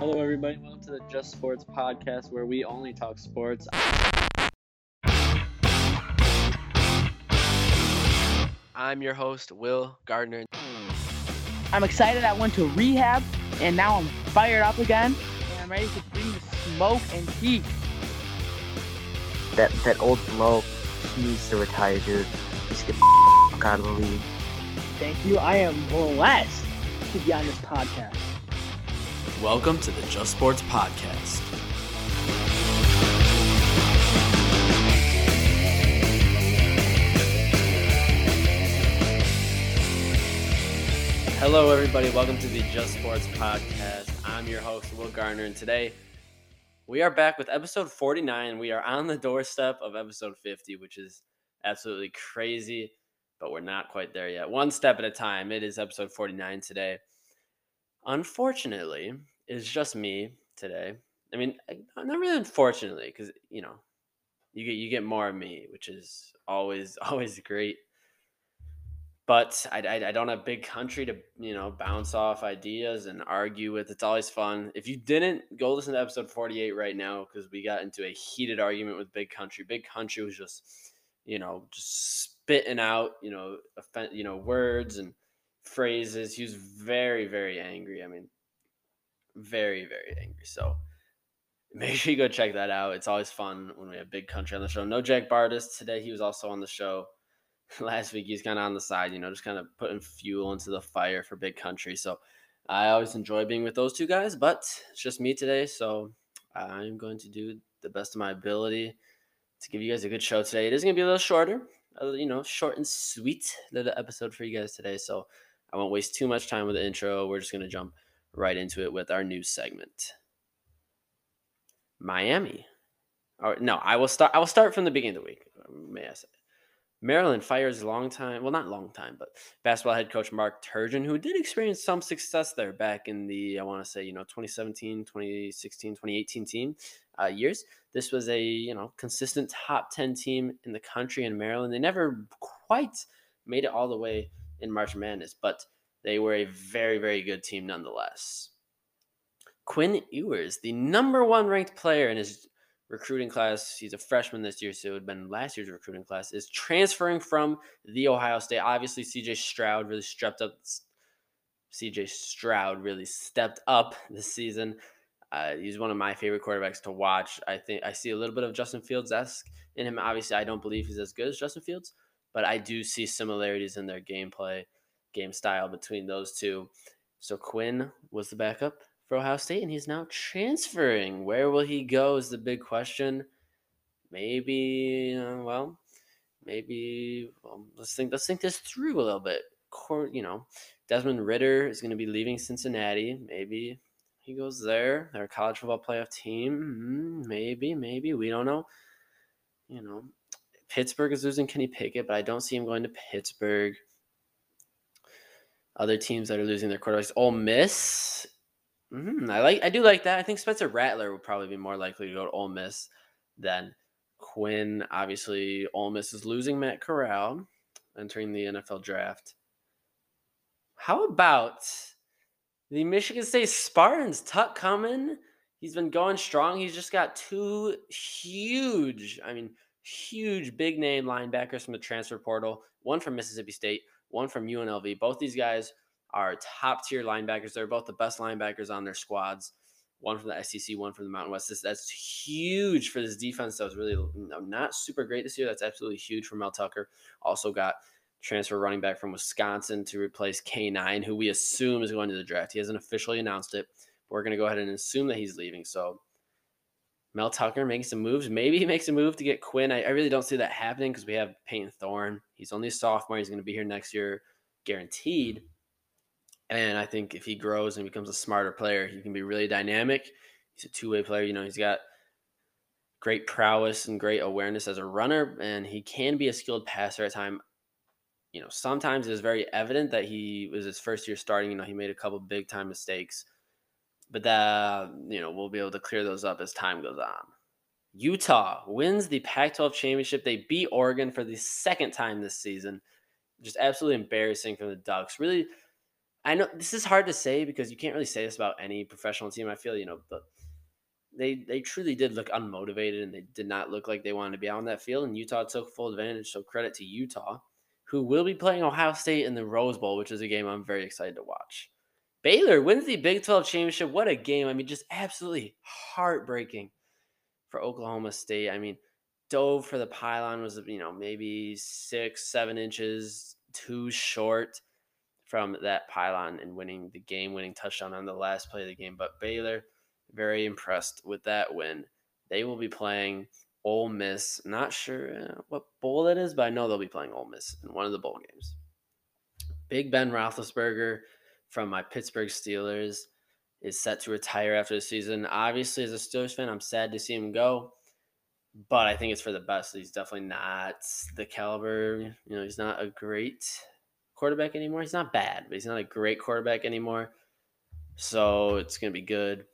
Hello, everybody. Welcome to the Just Sports podcast where we only talk sports. I'm your host, Will Gardner. I'm excited. I went to rehab and now I'm fired up again. And I'm ready to bring the smoke and heat. That that old bloke he needs to retire, dude. Just get the fuck out of the league. Thank you. I am blessed to be on this podcast. Welcome to the Just Sports Podcast. Hello, everybody. Welcome to the Just Sports podcast. I'm your host, Will Gardner, and today we are back with episode 49. We are on the doorstep of episode 50, which is absolutely crazy, but we're not quite there yet. One step at a time. It is episode 49 today. Unfortunately, it's just me today. I mean, eh, not really unfortunately, because you know, you get you get more of me, which is always always great but I, I, I, don't have big country to you know bounce off ideas and argue with. It's always fun. If you didn't go listen to episode 48 right now because we got into a heated argument with Big Country. Big Country was just you know just spitting out you know offend, you know words and phrases. He was very very angry. I mean, very very angry. So make sure you go check that out. It's always fun when we have Big Country on the show. No Jack Bardis today. He was also on the show last week he's kind of on the side, you know, just kind of putting fuel into the fire for big country. So I always enjoy being with those two guys, but it's just me today. So I'm going to do the best of my ability to give you guys a good show today. It is going to be a little shorter, you know, short and sweet little episode for you guys today. So I won't waste too much time with the intro. We're just going to jump right into it with our news segment. Miami. Or no, I will start. I will start from the beginning of the week. May I say? Maryland fires long time, well, not long time, but basketball head coach Mark Turgeon, who did experience some success there back in the, I want to say, you know, 2017, 2016, 2018 team uh, years. This was a, you know, consistent top 10 team in the country in Maryland. They never quite made it all the way in March Madness, but they were a very, very good team nonetheless. Quinn Ewers, the number one ranked player in his recruiting class. He's a freshman this year, so it would have been last year's recruiting class. Is transferring from the Ohio State. Obviously, CJ Stroud really stepped up. CJ Stroud really stepped up this season. Uh, he's one of my favorite quarterbacks to watch. I think I see a little bit of Justin Fields esque in him. Obviously, I don't believe he's as good as Justin Fields, but I do see similarities in their gameplay, game style between those two. So Quinn was the backup for Ohio State, and he's now transferring. Where will he go? Is the big question. Maybe, uh, well, maybe. Well, let's think. Let's think this through a little bit. You know, Desmond Ridder is going to be leaving Cincinnati. Maybe he goes there. Their college football playoff team. Hmm, maybe, maybe we don't know. You know, Pittsburgh is losing Kenny Pickett, but I don't see him going to Pittsburgh. Other teams that are losing their quarterbacks. Ole Miss Mm-hmm. I like. I do like that. I think Spencer Rattler would probably be more likely to go to Ole Miss than Quinn. Obviously, Ole Miss is losing Matt Corral, entering the NFL draft. How about the Michigan State Spartans? Tuck coming. He's been going strong. He's just got two huge, I mean, huge big name linebackers from the transfer portal. One from Mississippi State, one from UNLV. Both these guys are top tier linebackers. They're both the best linebackers on their squads. One from the SEC, one from the Mountain West. This, that's huge for this defense. That was really not super great this year. That's absolutely huge for Mel Tucker. Also got transfer running back from Wisconsin to replace K9, who we assume is going to the draft. He hasn't officially announced it. But we're going to go ahead and assume that he's leaving. So Mel Tucker making some moves. Maybe he makes a move to get Quinn. I, I really don't see that happening because we have Payton Thorne. He's only a sophomore. He's going to be here next year, guaranteed. And I think if he grows and becomes a smarter player, he can be really dynamic. He's a two way player. You know, he's got great prowess and great awareness as a runner, and he can be a skilled passer at time. You know, sometimes it's very evident that he was his first year starting. You know, he made a couple big time mistakes, but that you know we'll be able to clear those up as time goes on. Utah wins the Pac-12 championship. They beat Oregon for the second time this season. Just absolutely embarrassing for the Ducks. Really I know this is hard to say because you can't really say this about any professional team. I feel you know, but they they truly did look unmotivated and they did not look like they wanted to be out on that field. And Utah took full advantage. So credit to Utah, who will be playing Ohio State in the Rose Bowl, which is a game I'm very excited to watch. Baylor wins the Big 12 championship. What a game! I mean, just absolutely heartbreaking for Oklahoma State. I mean, dove for the pylon was you know maybe six seven inches too short from that pylon and winning the game winning touchdown on the last play of the game. But Baylor, very impressed with that win. They will be playing Ole Miss. Not sure uh, what bowl that is, but I know they'll be playing Ole Miss in one of the bowl games. Big Ben Roethlisberger from my Pittsburgh Steelers is set to retire after the season. Obviously, as a Steelers fan, I'm sad to see him go, but I think it's for the best. He's definitely not the caliber. You know, he's not a great quarterback anymore. He's not bad, but he's not a great quarterback anymore. So it's going to be good.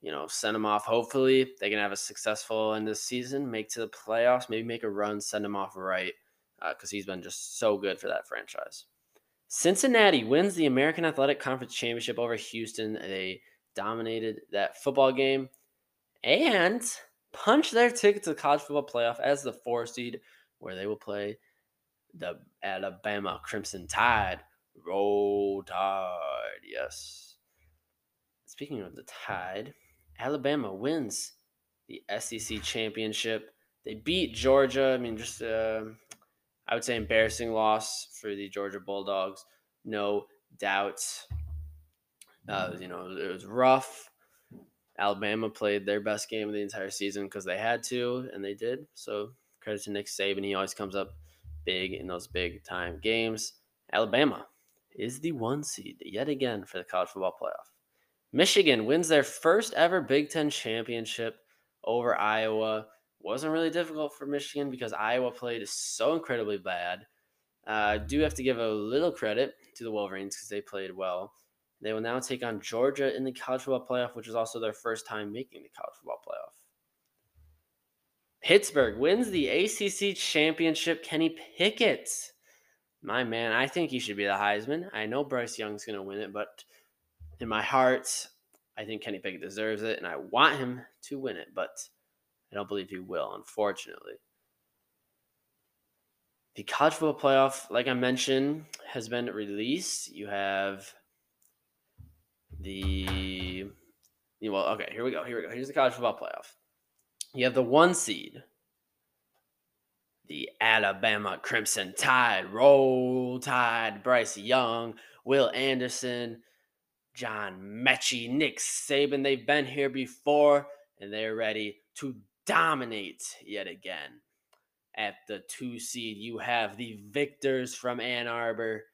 You know, send him off. Hopefully, they can have a successful end of the season, make to the playoffs, maybe make a run, send him off right, because uh, he's been just so good for that franchise. Cincinnati wins the American Athletic Conference Championship over Houston. They dominated that football game and punched their ticket to the college football playoff as the four seed, where they will play the Alabama Crimson Tide. Roll Tide, yes. Speaking of the Tide, Alabama wins the SEC championship. They beat Georgia. I mean, just uh, I would say embarrassing loss for the Georgia Bulldogs, no doubt. Uh, you know, it was rough. Alabama played their best game of the entire season because they had to, and they did. So credit to Nick Saban. He always comes up big in those big time games. Alabama is the one seed yet again for the college football playoff. Michigan wins their first ever Big Ten championship over Iowa. Wasn't really difficult for Michigan because Iowa played so incredibly bad. Uh, I do have to give a little credit to the Wolverines because they played well. They will now take on Georgia in the college football playoff, which is also their first time making the college football playoff. Pittsburgh wins the ACC championship. Kenny Pickett, my man, I think he should be the Heisman. I know Bryce Young's going to win it, but in my heart, I think Kenny Pickett deserves it, and I want him to win it, but I don't believe he will, unfortunately. The college football playoff, like I mentioned, has been released. You have the well, okay, here we go. Here we go. Here's the college football playoff. You have the one seed, the Alabama Crimson Tide, Roll Tide, Bryce Young, Will Anderson, John Metchie, Nick Saban. They've been here before and they're ready to dominate yet again. At the two seed, you have the victors from Ann Arbor,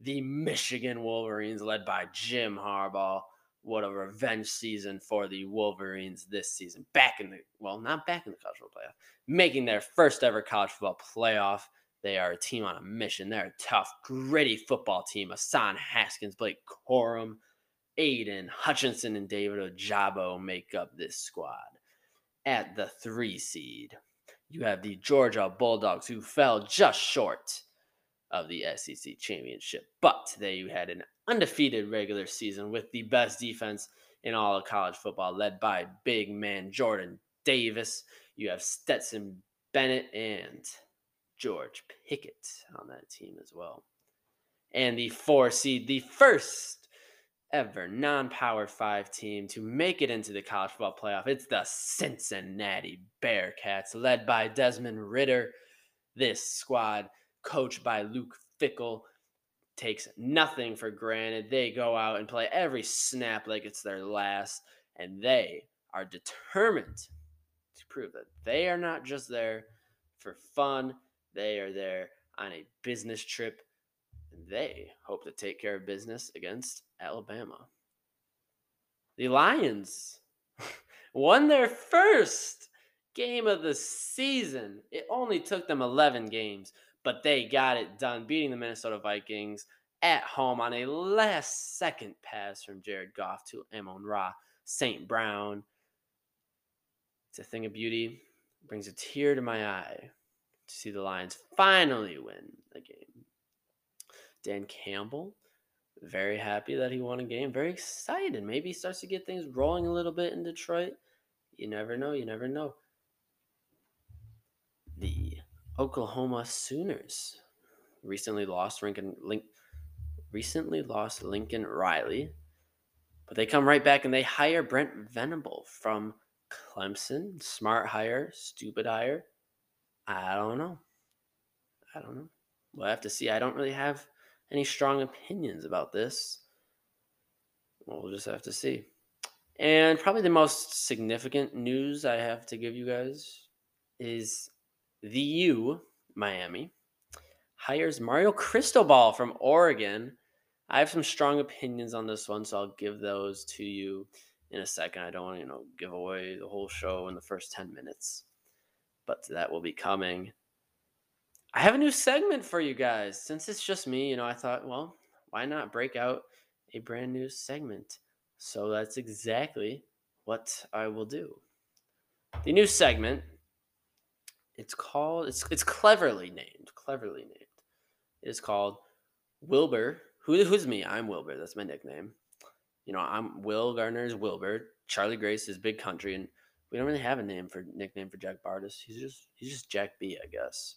the Michigan Wolverines, led by Jim Harbaugh, what a revenge season for the Wolverines this season. Back in the well, not back in the college football playoff, making their first ever college football playoff. They are a team on a mission. They're a tough, gritty football team. Hassan Haskins, Blake Corum, Aidan, Hutchinson, and David Ojabo make up this squad. At the three seed, you have the Georgia Bulldogs, who fell just short of the SEC championship, but they had an undefeated regular season with the best defense in all of college football, led by big man Jordan Davis. You have Stetson Bennett and George Pickett on that team as well. And the four seed, the first ever non power five team to make it into the college football playoff. It's the Cincinnati Bearcats, led by Desmond Ridder. This squad, coached by Luke Fickell, takes nothing for granted. They go out and play every snap like it's their last, and they are determined to prove that they are not just there for fun, they are there on a business trip, they hope to take care of business against Alabama. The Lions won their first game of the season. It only took them 11 games, but they got it done, beating the Minnesota Vikings at home on a last second pass from Jared Goff to Amon Ra St. Brown. It's a thing of beauty. It brings a tear to my eye to see the Lions finally win the game. Dan Campbell Very happy that he won a game. Very excited. Maybe he starts to get things rolling a little bit in Detroit. You never know. You never know. The Oklahoma Sooners recently lost Lincoln Link, recently lost Lincoln Riley, but they come right back and they hire Brent Venable from Clemson. Smart hire, stupid hire. I don't know. I don't know. We'll have to see. I don't really have any strong opinions about this. We'll just have to see. And probably the most significant news I have to give you guys is the U, Miami, hires Mario Cristobal from Oregon. I have some strong opinions on this one, so I'll give those to you in a second. I don't want to, you know, give away the whole show in the first 10 minutes, but that will be coming. I have a new segment for you guys. Since it's just me, you know, I thought, well, why not break out a brand new segment? So that's exactly what I will do. The new segment, it's called, it's, it's cleverly named, cleverly named. It is called Wilbur. Who, who's me? I'm Wilbur. That's my nickname. You know, I'm Will Gardner's Wilbur. Charlie Grace is Big Country, and we don't really have a name for nickname for Jack Bardis. He's just he's just Jack B, I guess.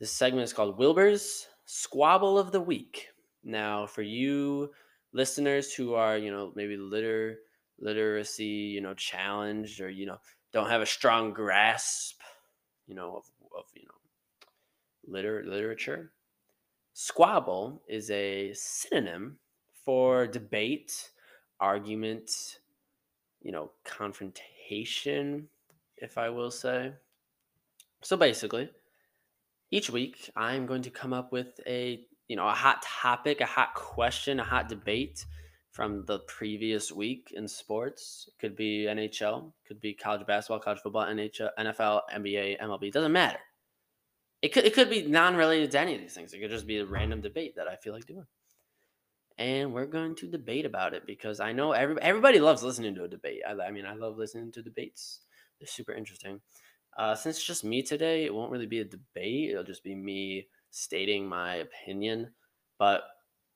This segment is called Wilbur's Squabble of the Week. Now, for you listeners who are, you know, maybe liter literacy, you know, challenged or you know don't have a strong grasp, you know, of, of you know, liter literature. Squabble is a synonym for debate, argument, you know, confrontation, if I will say. So basically, each week I'm going to come up with a, you know, a hot topic, a hot question, a hot debate from the previous week in sports. It could be NHL, could be college basketball, college football, NHL, NFL, NBA, MLB. It doesn't matter. It could it could be non-related to any of these things. It could just be a random debate that I feel like doing. And we're going to debate about it because I know every, everybody loves listening to a debate. I, I mean, I love listening to debates. They're super interesting. Uh, since it's just me today, it won't really be a debate. It'll just be me stating my opinion. But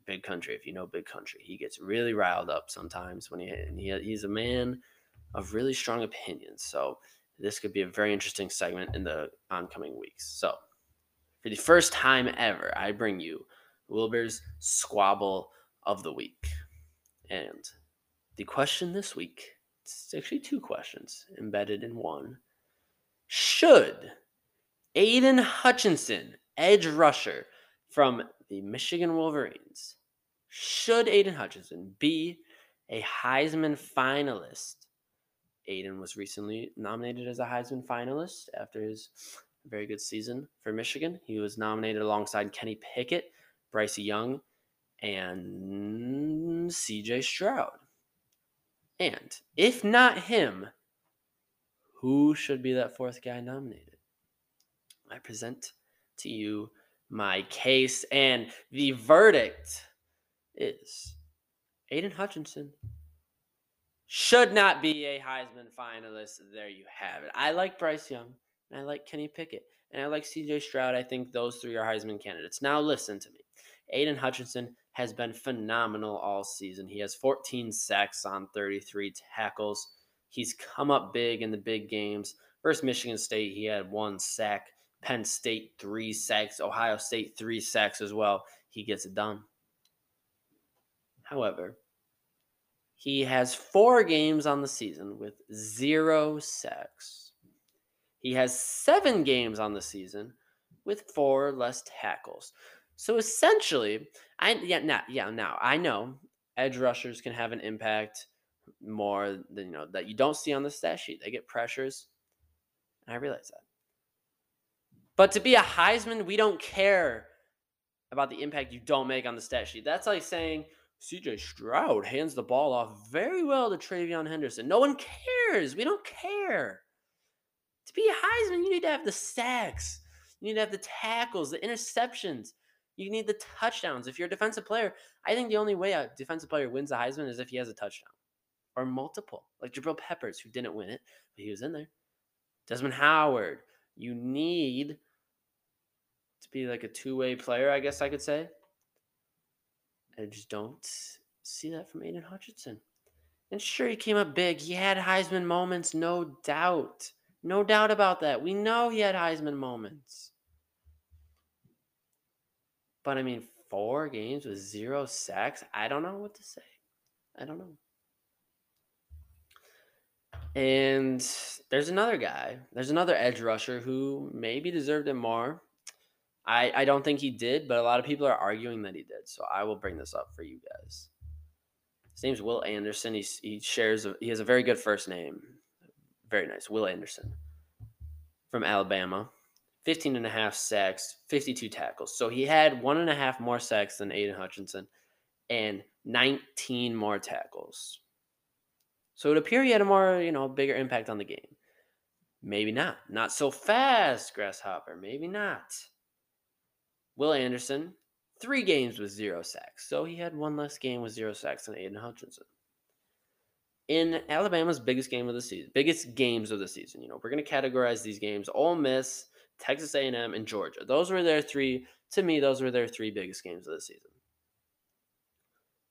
Big Country, if you know Big Country, he gets really riled up sometimes when he, he he's a man of really strong opinions. So this could be a very interesting segment in the oncoming weeks. So for the first time ever, I bring you Wilbur's Squabble of the Week. And the question this week, it's actually two questions embedded in one should Aidan Hutchinson, edge rusher from the Michigan Wolverines, should Aidan Hutchinson be a Heisman finalist? Aidan was recently nominated as a Heisman finalist after his very good season for Michigan. He was nominated alongside Kenny Pickett, Bryce Young, and CJ Stroud. And if not him, who should be that fourth guy nominated? I present to you my case, and the verdict is Aidan Hutchinson should not be a Heisman finalist. There you have it. I like Bryce Young, and I like Kenny Pickett, and I like CJ Stroud. I think those three are Heisman candidates. Now, listen to me. Aiden Hutchinson has been phenomenal all season. He has 14 sacks on 33 tackles. He's come up big in the big games. First, Michigan State, he had one sack. Penn State, three sacks. Ohio State, three sacks as well. He gets it done. However, he has four games on the season with zero sacks. He has seven games on the season with four less tackles. So essentially, I yeah now yeah now I know edge rushers can have an impact more than you know that you don't see on the stat sheet. They get pressures, I realize that. But to be a Heisman, we don't care about the impact you don't make on the stat sheet. That's like saying CJ Stroud hands the ball off very well to TreVeyon Henderson. No one cares. We don't care. To be a Heisman, you need to have the sacks. You need to have the tackles, the interceptions. You need the touchdowns. If you're a defensive player, I think the only way a defensive player wins a Heisman is if he has a touchdown or multiple, like Jabril Peppers, who didn't win it, but he was in there. Desmond Howard, you need to be like a two way player, I guess I could say. I just don't see that from Aidan Hutchinson. And sure, he came up big. He had Heisman moments, no doubt. No doubt about that. We know he had Heisman moments. But I mean, four games with zero sacks. I don't know what to say. I don't know. And there's another guy. There's another edge rusher who maybe deserved it more. I, I don't think he did, but a lot of people are arguing that he did. So I will bring this up for you guys. His name's Will Anderson. He's, he shares a, he has a very good first name. Very nice. Will Anderson from Alabama. 15 and a half sacks, 52 tackles. So he had one and a half more sacks than Aidan Hutchinson and 19 more tackles. So it appeared he had a more, you know, bigger impact on the game. Maybe not. Not so fast, Grasshopper. Maybe not. Will Anderson, three games with zero sacks. So he had one less game with zero sacks than Aidan Hutchinson. In Alabama's biggest game of the season, biggest games of the season, you know, we're going to categorize these games: Ole Miss, Texas A&M, and Georgia. Those were their three. To me, those were their three biggest games of the season.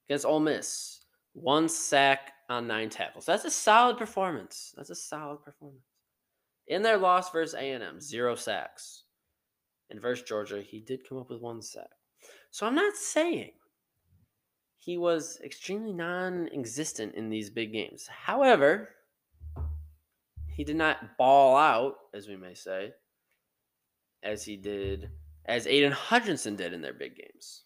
Against Ole Miss, one sack on nine tackles. That's a solid performance. That's a solid performance. In their loss versus A&M, mm-hmm. zero sacks. And versus Georgia, he did come up with one sack. So I'm not saying he was extremely non existent in these big games. However, he did not ball out, as we may say, as he did, as Aidan Hutchinson did in their big games.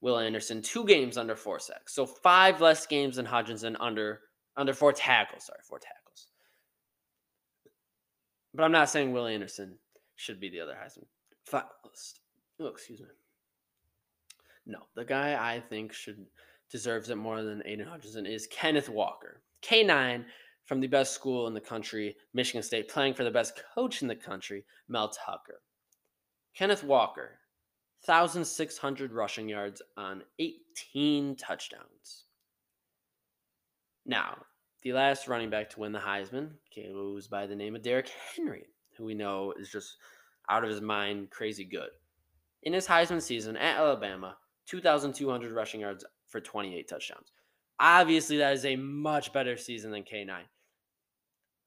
Will Anderson, two games under four sacks. So five less games than Hutchinson under under four tackles. Sorry, four tackles. But I'm not saying Will Anderson should be the other Heisman finalist. Oh, excuse me. No, the guy I think should deserves it more than Aidan Hutchinson is Kenneth Walker. K9 from the best school in the country, Michigan State, playing for the best coach in the country, Mel Tucker. Kenneth Walker, 1,600 rushing yards on 18 touchdowns. Now, the last running back to win the Heisman goes by the name of Derrick Henry, who we know is just out of his mind, crazy good. In his Heisman season at Alabama, 2,200 rushing yards for 28 touchdowns. Obviously, that is a much better season than K9.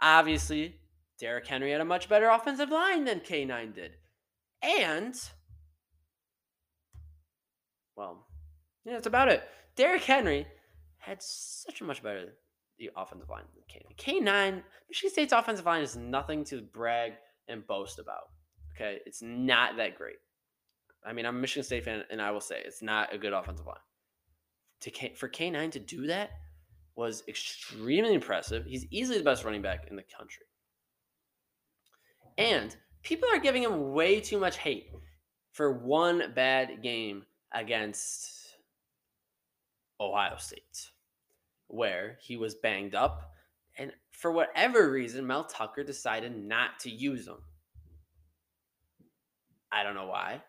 Obviously, Derrick Henry had a much better offensive line than K9 did. And, well, yeah, that's about it. Derrick Henry had such a much better offensive line than K9. K9, Michigan State's offensive line is nothing to brag and boast about. Okay, it's not that great. I mean, I'm a Michigan State fan, and I will say it's not a good offensive line. To K, for K9 to do that was extremely impressive. He's easily the best running back in the country. And people are giving him way too much hate for one bad game against Ohio State, where he was banged up. And for whatever reason, Mel Tucker decided not to use him. I don't know why.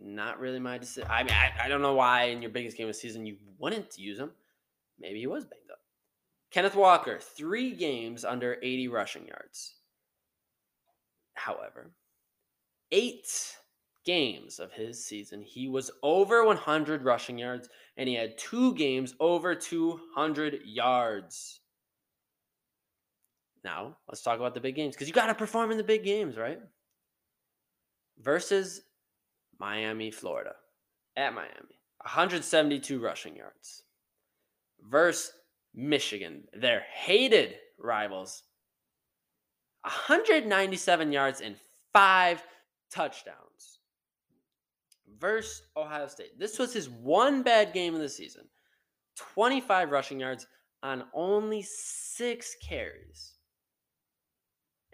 Not really my decision. I mean, I, I don't know why in your biggest game of the season you wouldn't use him. Maybe he was banged up. Kenneth Walker, three games under 80 rushing yards. However, eight games of his season, he was over 100 rushing yards and he had two games over 200 yards. Now, let's talk about the big games because you got to perform in the big games, right? Versus Miami, Florida, at Miami, 172 rushing yards. Versus Michigan, their hated rivals, 197 yards and five touchdowns. Versus Ohio State. This was his one bad game of the season. 25 rushing yards on only six carries.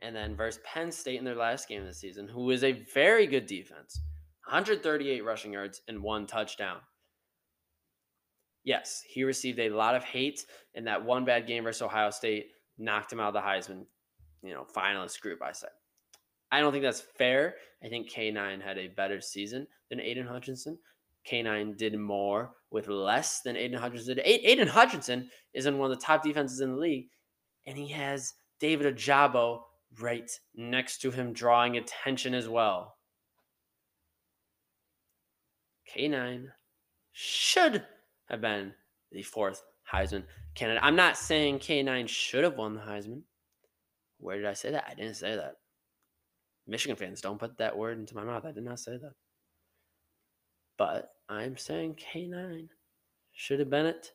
And then versus Penn State in their last game of the season, who is a very good defense. 138 rushing yards and one touchdown. Yes, he received a lot of hate in that one bad game versus Ohio State, knocked him out of the Heisman, you know, finalist group, I said. I don't think that's fair. I think K9 had a better season than Aidan Hutchinson. K9 did more with less than Aidan Hutchinson. Aidan Hutchinson is in one of the top defenses in the league, and he has David Ojabo right next to him, drawing attention as well. K9 should have been the fourth Heisman candidate. I'm not saying K9 should have won the Heisman. Where did I say that? I didn't say that. Michigan fans, don't put that word into my mouth. I did not say that. But I'm saying K9 should have been it.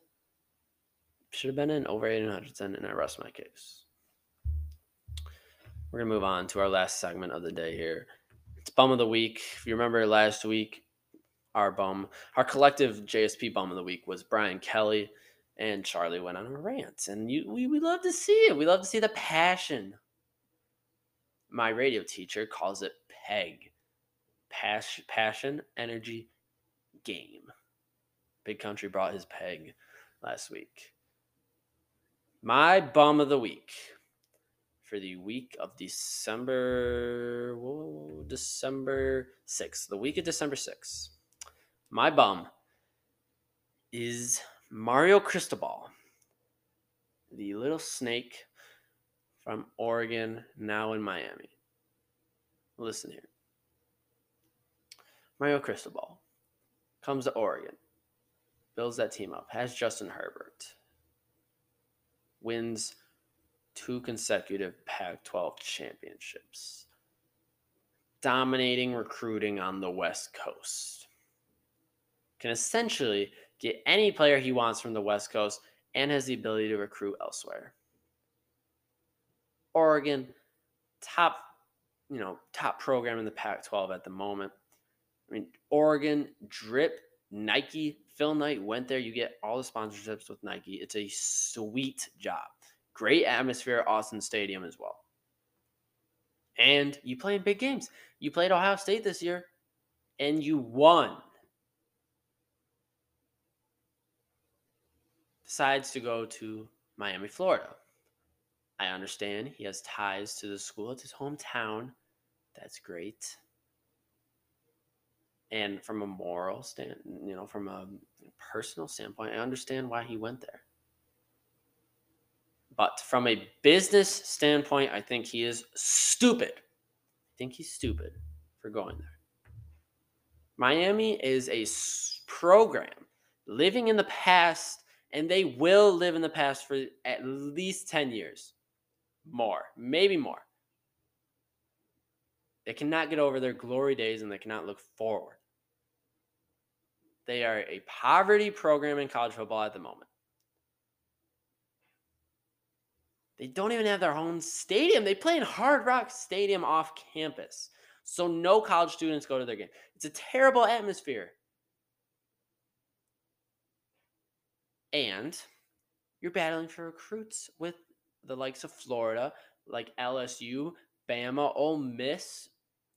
Should have been in over Aidan, and I rest my case. We're to move on to our last segment of the day here. It's Bum of the Week. If you remember last week, our bum, our collective JSP Bum of the Week was Brian Kelly, and Charlie went on a rant. And you, we, we love to see it. We love to see the passion. My radio teacher calls it PEG Pas- Passion, Energy, Game. Big Country brought his PEG last week. My bum of the week for the week of December whoa, December 6th. The week of December 6th. My bum is Mario Cristobal, the little snake from Oregon, now in Miami. Listen here. Mario Cristobal comes to Oregon, builds that team up, has Justin Herbert, wins two consecutive Pac 12 championships, dominating recruiting on the West Coast. Can essentially get any player he wants from the West Coast and has the ability to recruit elsewhere. Oregon, top, you know, top program in the Pac-12 at the moment. I mean, Oregon drip Nike. Phil Knight went there. You get all the sponsorships with Nike. It's a sweet job. Great atmosphere at Autzen Stadium as well. And you play in big games. You played Ohio State this year and you won. Decides to go to Miami, Florida. I understand he has ties to the school. It's his hometown. That's great. And from a moral stand, you know, from a personal standpoint, I understand why he went there. But from a business standpoint, I think he is stupid. I think he's stupid for going there. Miami is a program living in the past, and they will live in the past for at least 10 years. More, maybe more. They cannot get over their glory days and they cannot look forward. They are a poverty program in college football at the moment. They don't even have their own stadium. They play in Hard Rock Stadium off campus. So no college students go to their game. It's a terrible atmosphere. And you're battling for recruits with the likes of Florida, like LSU, Bama, Ole Miss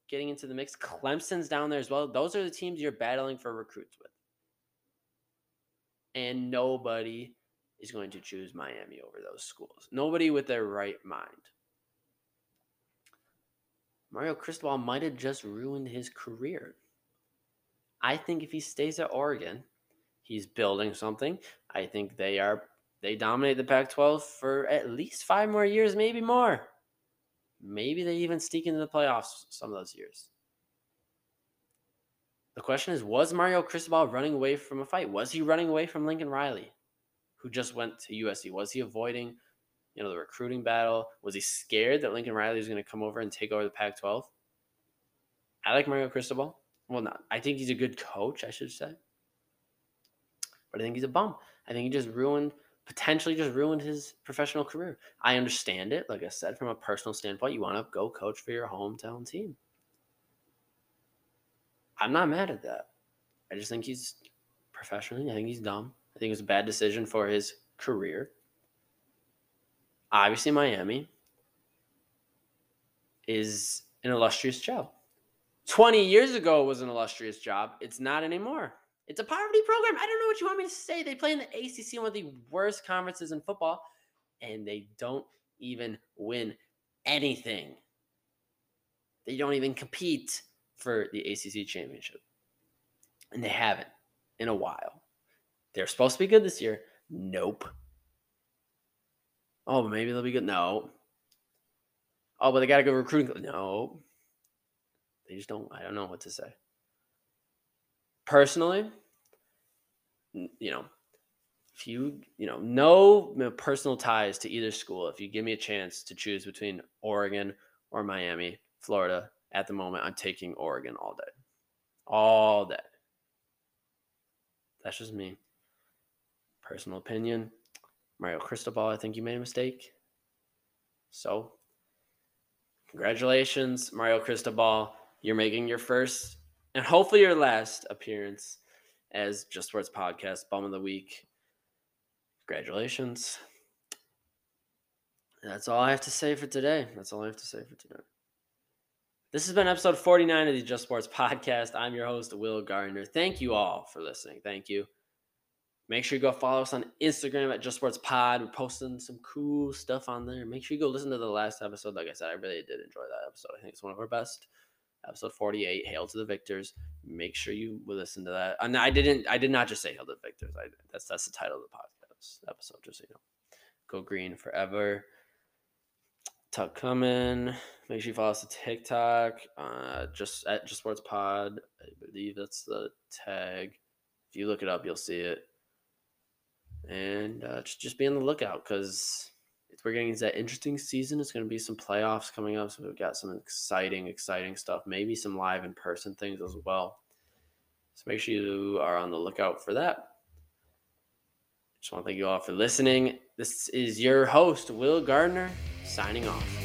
getting into the mix. Clemson's down there as well. Those are the teams you're battling for recruits with. And nobody is going to choose Miami over those schools. Nobody with their right mind. Mario Cristobal might have just ruined his career. I think if he stays at Oregon, he's building something. I think they are they dominate the Pac-12 for at least 5 more years, maybe more. Maybe they even sneak into the playoffs some of those years. The question is was Mario Cristobal running away from a fight? Was he running away from Lincoln Riley? who just went to USC? Was he avoiding, you know, the recruiting battle? Was he scared that Lincoln Riley was going to come over and take over the Pac-12? I like Mario Cristobal. Well, not. I think he's a good coach, I should say. But I think he's a bum. I think he just ruined, potentially just ruined his professional career. I understand it. Like I said, from a personal standpoint, you want to go coach for your hometown team. I'm not mad at that. I just think he's professionally, I think he's dumb. I think it was a bad decision for his career. Obviously, Miami is an illustrious job. 20 years ago, it was an illustrious job. It's not anymore. It's a poverty program. I don't know what you want me to say. They play in the ACC, one of the worst conferences in football, and they don't even win anything. They don't even compete for the ACC championship. And they haven't in a while. They're supposed to be good this year. Nope. Oh, but maybe they'll be good. No. Oh, but they got to go recruiting. No. They just don't. I don't know what to say. Personally, you know, if you you know no personal ties to either school, if you give me a chance to choose between Oregon or Miami, Florida, at the moment, I'm taking Oregon all day, all day. That's just me. Personal opinion. Mario Cristobal, I think you made a mistake. So, congratulations, Mario Cristobal. You're making your first and hopefully your last appearance as Just Sports Podcast Bum of the Week. Congratulations. That's all I have to say for today. That's all I have to say for today. This has been episode 49 of the Just Sports Podcast. I'm your host, Will Gardner. Thank you all for listening. Thank you. Make sure you go follow us on Instagram at Just Sports Pod. We're posting some cool stuff on there. Make sure you go listen to the last episode. Like I said, I really did enjoy that episode. I think it's one of our best. Episode 48, Hail to the Victors. Make sure you listen to that. And I didn't I did not just say Hail to the Victors. I that's that's the title of the podcast episode, just so you know. Go green forever. Tuck coming. Make sure you follow us on TikTok. Uh, just at Just Sports Pod. I believe that's the tag. If you look it up, you'll see it. And uh, just just be on the lookout because we're getting into that interesting season. It's going to be some playoffs coming up, so we've got some exciting, exciting stuff. Maybe some live in person things as well. So make sure you are on the lookout for that. Just want to thank you all for listening. This is your host, Will Gardner, signing off.